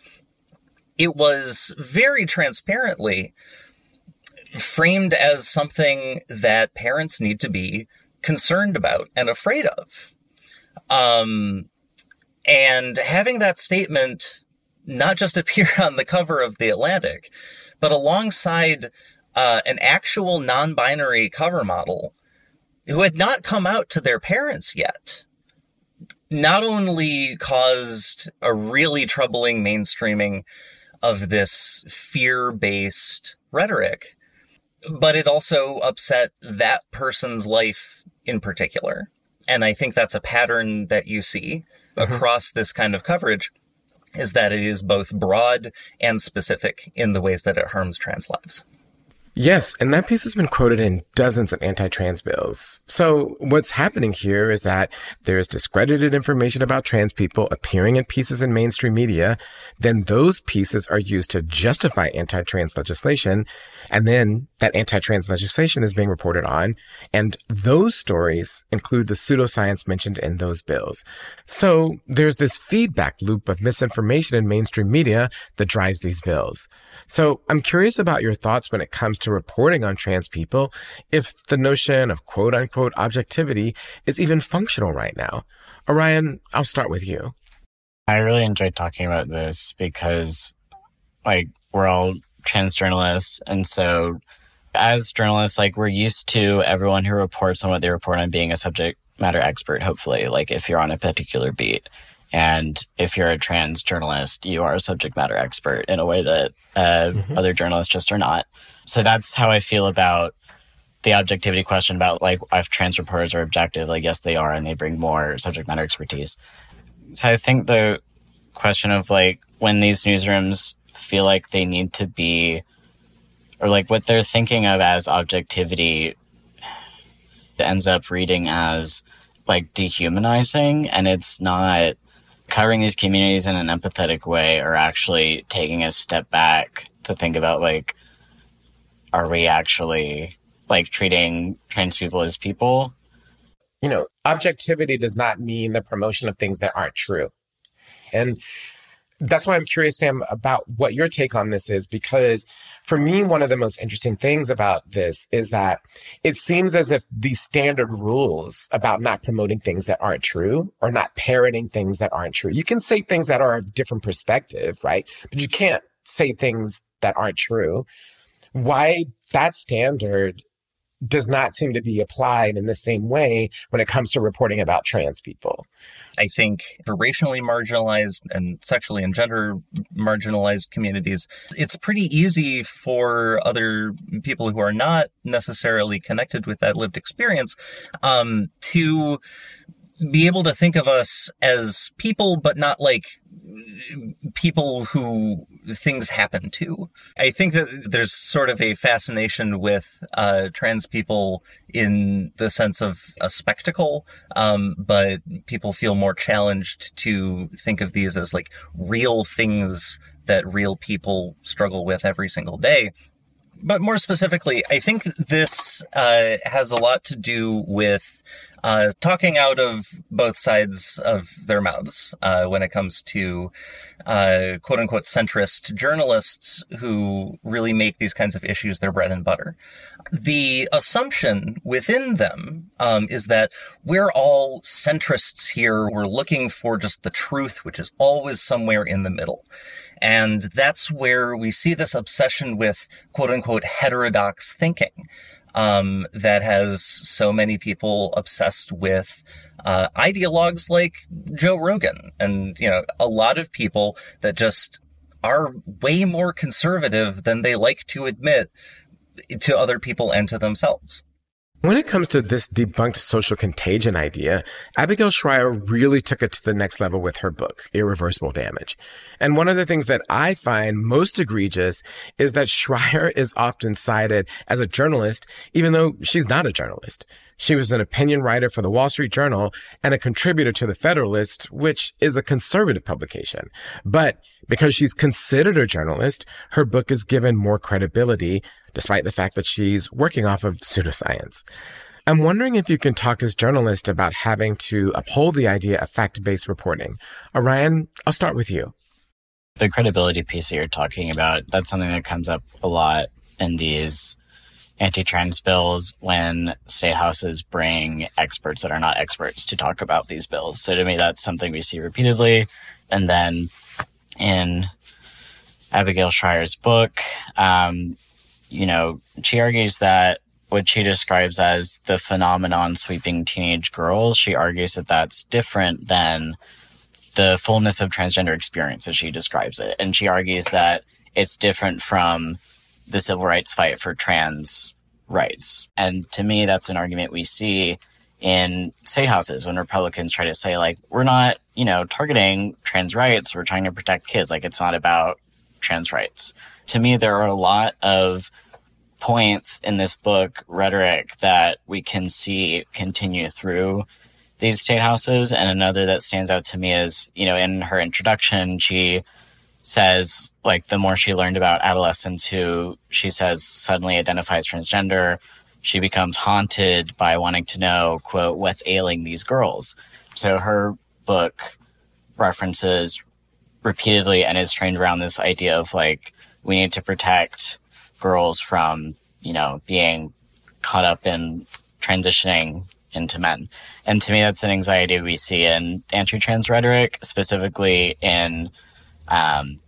It was very transparently framed as something that parents need to be concerned about and afraid of. Um, and having that statement not just appear on the cover of The Atlantic, but alongside uh, an actual non-binary cover model who had not come out to their parents yet not only caused a really troubling mainstreaming of this fear-based rhetoric, but it also upset that person's life in particular. And I think that's a pattern that you see mm-hmm. across this kind of coverage is that it is both broad and specific in the ways that it harms trans lives. Yes, and that piece has been quoted in dozens of anti-trans bills. So what's happening here is that there's discredited information about trans people appearing in pieces in mainstream media. Then those pieces are used to justify anti-trans legislation. And then that anti-trans legislation is being reported on. And those stories include the pseudoscience mentioned in those bills. So there's this feedback loop of misinformation in mainstream media that drives these bills. So I'm curious about your thoughts when it comes to reporting on trans people if the notion of quote unquote objectivity is even functional right now. Orion, I'll start with you. I really enjoyed talking about this because, like, we're all trans journalists. And so, as journalists, like, we're used to everyone who reports on what they report on being a subject matter expert, hopefully, like, if you're on a particular beat. And if you're a trans journalist, you are a subject matter expert in a way that uh, mm-hmm. other journalists just are not. So that's how I feel about the objectivity question about like if trans reporters are objective. Like, yes, they are, and they bring more subject matter expertise. So I think the question of like when these newsrooms feel like they need to be, or like what they're thinking of as objectivity, ends up reading as like dehumanizing, and it's not covering these communities in an empathetic way or actually taking a step back to think about like are we actually like treating trans people as people? You know, objectivity does not mean the promotion of things that aren't true. And that's why I'm curious, Sam, about what your take on this is, because for me, one of the most interesting things about this is that it seems as if these standard rules about not promoting things that aren't true or not parroting things that aren't true. You can say things that are a different perspective, right? But you can't say things that aren't true why that standard does not seem to be applied in the same way when it comes to reporting about trans people. I think for racially marginalized and sexually and gender marginalized communities, it's pretty easy for other people who are not necessarily connected with that lived experience um, to be able to think of us as people, but not like people who things happen to. I think that there's sort of a fascination with uh, trans people in the sense of a spectacle, um, but people feel more challenged to think of these as like real things that real people struggle with every single day. But more specifically, I think this uh, has a lot to do with uh, talking out of both sides of their mouths uh, when it comes to uh, quote unquote centrist journalists who really make these kinds of issues their bread and butter. The assumption within them um, is that we're all centrists here. We're looking for just the truth, which is always somewhere in the middle. And that's where we see this obsession with quote unquote heterodox thinking um, that has so many people obsessed with uh, ideologues like Joe Rogan, and you know a lot of people that just are way more conservative than they like to admit to other people and to themselves. When it comes to this debunked social contagion idea, Abigail Shrier really took it to the next level with her book, Irreversible Damage. And one of the things that I find most egregious is that Shrier is often cited as a journalist, even though she's not a journalist. She was an opinion writer for the Wall Street Journal and a contributor to the Federalist, which is a conservative publication. But because she's considered a journalist, her book is given more credibility despite the fact that she's working off of pseudoscience. I'm wondering if you can talk as journalist about having to uphold the idea of fact-based reporting. Orion, I'll start with you. The credibility piece that you're talking about, that's something that comes up a lot in these anti-trans bills when state houses bring experts that are not experts to talk about these bills. So to me, that's something we see repeatedly. And then in Abigail Shrier's book, um, you know, she argues that what she describes as the phenomenon sweeping teenage girls, she argues that that's different than the fullness of transgender experience as she describes it. And she argues that it's different from the civil rights fight for trans rights. And to me, that's an argument we see in state houses when Republicans try to say, like, we're not, you know, targeting trans rights, we're trying to protect kids. Like, it's not about trans rights. To me, there are a lot of points in this book, rhetoric, that we can see continue through these state houses. And another that stands out to me is, you know, in her introduction, she says, like, the more she learned about adolescents who she says suddenly identifies transgender, she becomes haunted by wanting to know, quote, what's ailing these girls. So her book references repeatedly and is trained around this idea of like, we need to protect girls from, you know, being caught up in transitioning into men. And to me, that's an anxiety we see in anti-trans rhetoric, specifically in, um,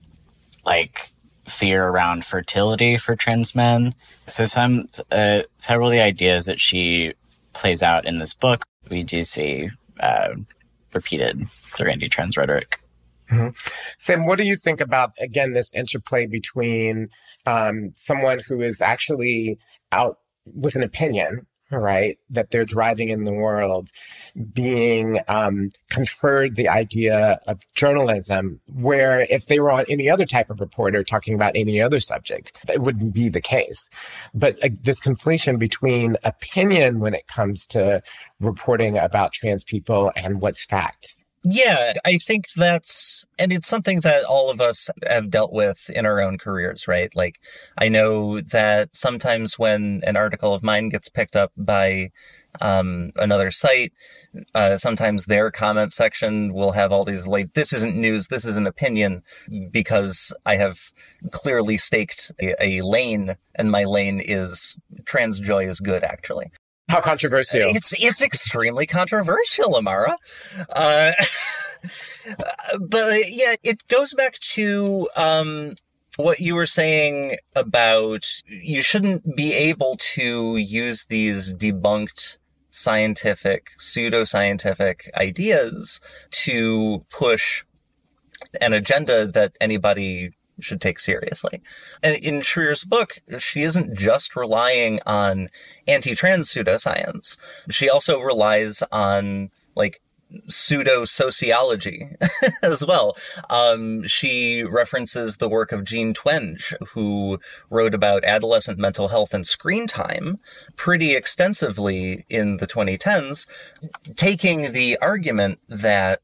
like fear around fertility for trans men. So some, uh, several of the ideas that she plays out in this book, we do see, uh, repeated through anti-trans rhetoric. Mm-hmm. Sam, what do you think about again this interplay between um, someone who is actually out with an opinion, right, that they're driving in the world, being um, conferred the idea of journalism, where if they were on any other type of reporter talking about any other subject, that wouldn't be the case. But uh, this conflation between opinion when it comes to reporting about trans people and what's fact yeah, I think that's, and it's something that all of us have dealt with in our own careers, right? Like, I know that sometimes when an article of mine gets picked up by um, another site, uh, sometimes their comment section will have all these like, this isn't news, this is an opinion, because I have clearly staked a, a lane, and my lane is trans joy is good, actually. How controversial? It's it's extremely controversial, Imara. Uh, but yeah, it goes back to um, what you were saying about you shouldn't be able to use these debunked scientific, pseudoscientific ideas to push an agenda that anybody should take seriously. And in Shrier's book, she isn't just relying on anti-trans pseudoscience. She also relies on like pseudo sociology as well. Um, she references the work of Jean Twenge, who wrote about adolescent mental health and screen time pretty extensively in the 2010s, taking the argument that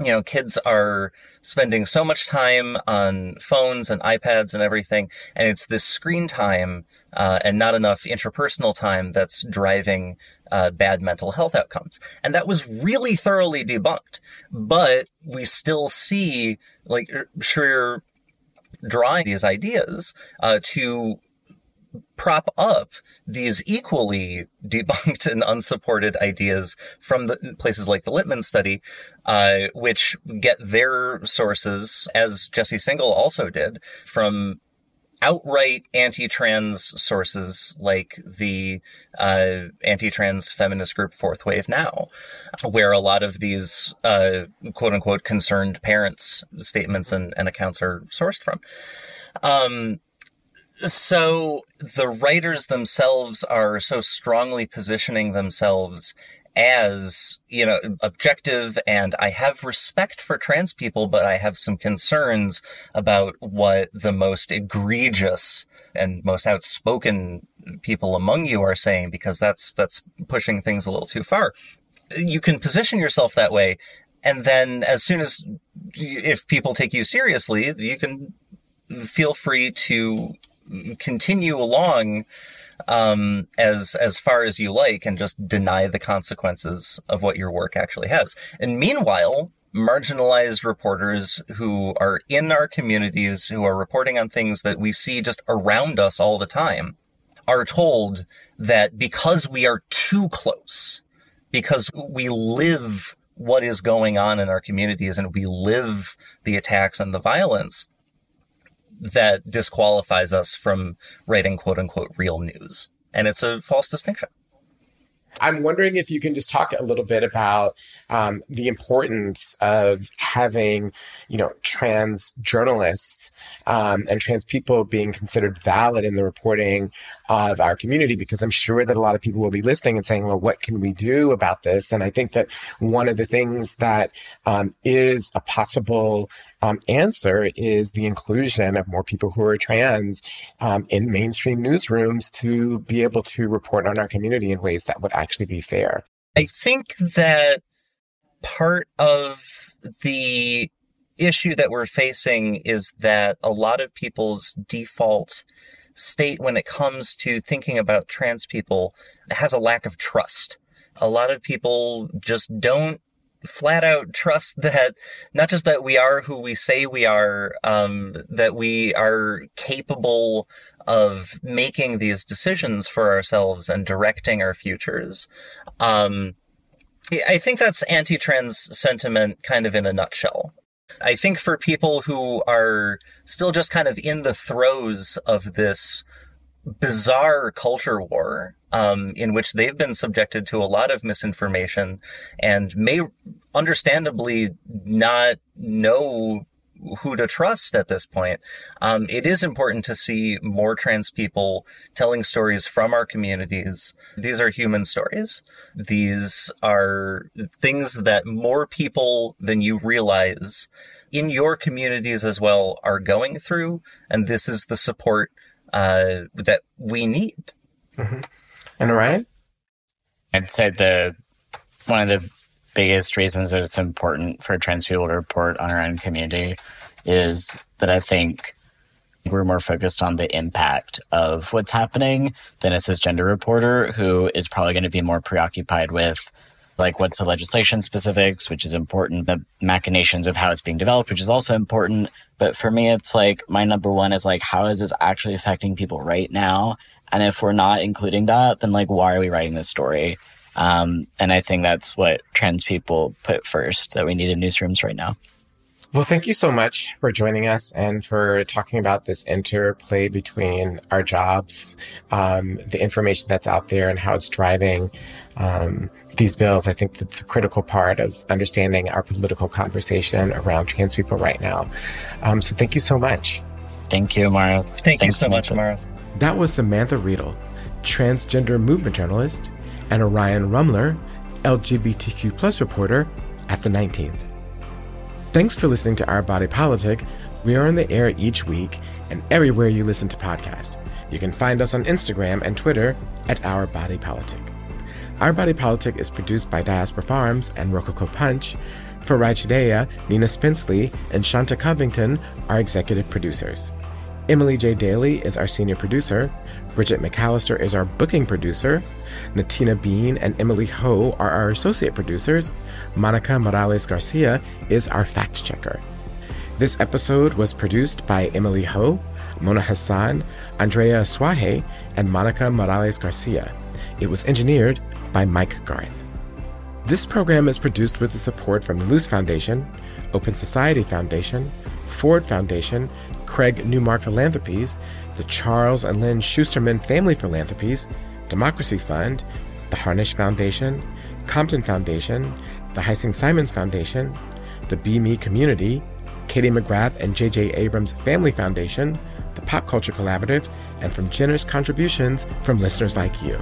you know, kids are spending so much time on phones and iPads and everything, and it's this screen time uh, and not enough interpersonal time that's driving uh, bad mental health outcomes. And that was really thoroughly debunked. But we still see, like, Shrier drawing these ideas uh, to prop up these equally debunked and unsupported ideas from the places like the Littman study, uh, which get their sources, as Jesse Singal also did, from outright anti-trans sources like the uh, anti-trans feminist group Fourth Wave Now, where a lot of these uh, quote unquote concerned parents statements and, and accounts are sourced from. Um, so the writers themselves are so strongly positioning themselves as, you know, objective and I have respect for trans people, but I have some concerns about what the most egregious and most outspoken people among you are saying because that's, that's pushing things a little too far. You can position yourself that way. And then as soon as, if people take you seriously, you can feel free to continue along um, as as far as you like and just deny the consequences of what your work actually has. And meanwhile, marginalized reporters who are in our communities, who are reporting on things that we see just around us all the time, are told that because we are too close, because we live what is going on in our communities and we live the attacks and the violence, that disqualifies us from writing quote unquote real news. And it's a false distinction. I'm wondering if you can just talk a little bit about um, the importance of having, you know, trans journalists um, and trans people being considered valid in the reporting of our community, because I'm sure that a lot of people will be listening and saying, well, what can we do about this? And I think that one of the things that um, is a possible um, answer is the inclusion of more people who are trans um, in mainstream newsrooms to be able to report on our community in ways that would actually be fair. I think that part of the issue that we're facing is that a lot of people's default state when it comes to thinking about trans people has a lack of trust. A lot of people just don't flat out trust that not just that we are who we say we are, um, that we are capable of making these decisions for ourselves and directing our futures. Um, I think that's anti-trans sentiment kind of in a nutshell. I think for people who are still just kind of in the throes of this bizarre culture war um, in which they've been subjected to a lot of misinformation and may understandably not know who to trust at this point. Um, it is important to see more trans people telling stories from our communities. These are human stories. These are things that more people than you realize in your communities as well are going through. And this is the support uh, that we need. Mm-hmm. And Orion? I'd say the one of the biggest reasons that it's important for trans people to report on our own community is that I think we're more focused on the impact of what's happening than a cisgender reporter who is probably going to be more preoccupied with like what's the legislation specifics, which is important, the machinations of how it's being developed, which is also important. But for me, it's like my number one is like, how is this actually affecting people right now? And if we're not including that, then like, why are we writing this story? Um, and I think that's what trans people put first that we need in newsrooms right now. Well, thank you so much for joining us and for talking about this interplay between our jobs, um, the information that's out there, and how it's driving um, these bills. I think that's a critical part of understanding our political conversation around trans people right now. Um, so, thank you so much. Thank you, Mara. Thank Thanks you so much, Mara. That was Samantha Riedel, transgender movement journalist, and Orion Rummler, LGBTQ plus reporter at the 19th. Thanks for listening to Our Body Politic. We are on the air each week and everywhere you listen to podcasts. You can find us on Instagram and Twitter at Our Body Politic. Our Body Politic is produced by Diaspora Farms and Rococo Punch. Farai Chideya, Nina Spinsley, and Shanta Covington are executive producers. Emily J. Daly is our senior producer. Bridget McAllister is our booking producer. Natina Bean and Emily Ho are our associate producers. Monica Morales Garcia is our fact checker. This episode was produced by Emily Ho, Mona Hassan, Andrea Swahe, and Monica Morales Garcia. It was engineered by Mike Garth. This program is produced with the support from the Luce Foundation, Open Society Foundation, Ford Foundation, Craig Newmark Philanthropies, the Charles and Lynn Schusterman Family Philanthropies, Democracy Fund, the Harnish Foundation, Compton Foundation, the Heising Simons Foundation, the Be Me Community, Katie McGrath and J.J. Abrams Family Foundation, the Pop Culture Collaborative, and from generous contributions from listeners like you.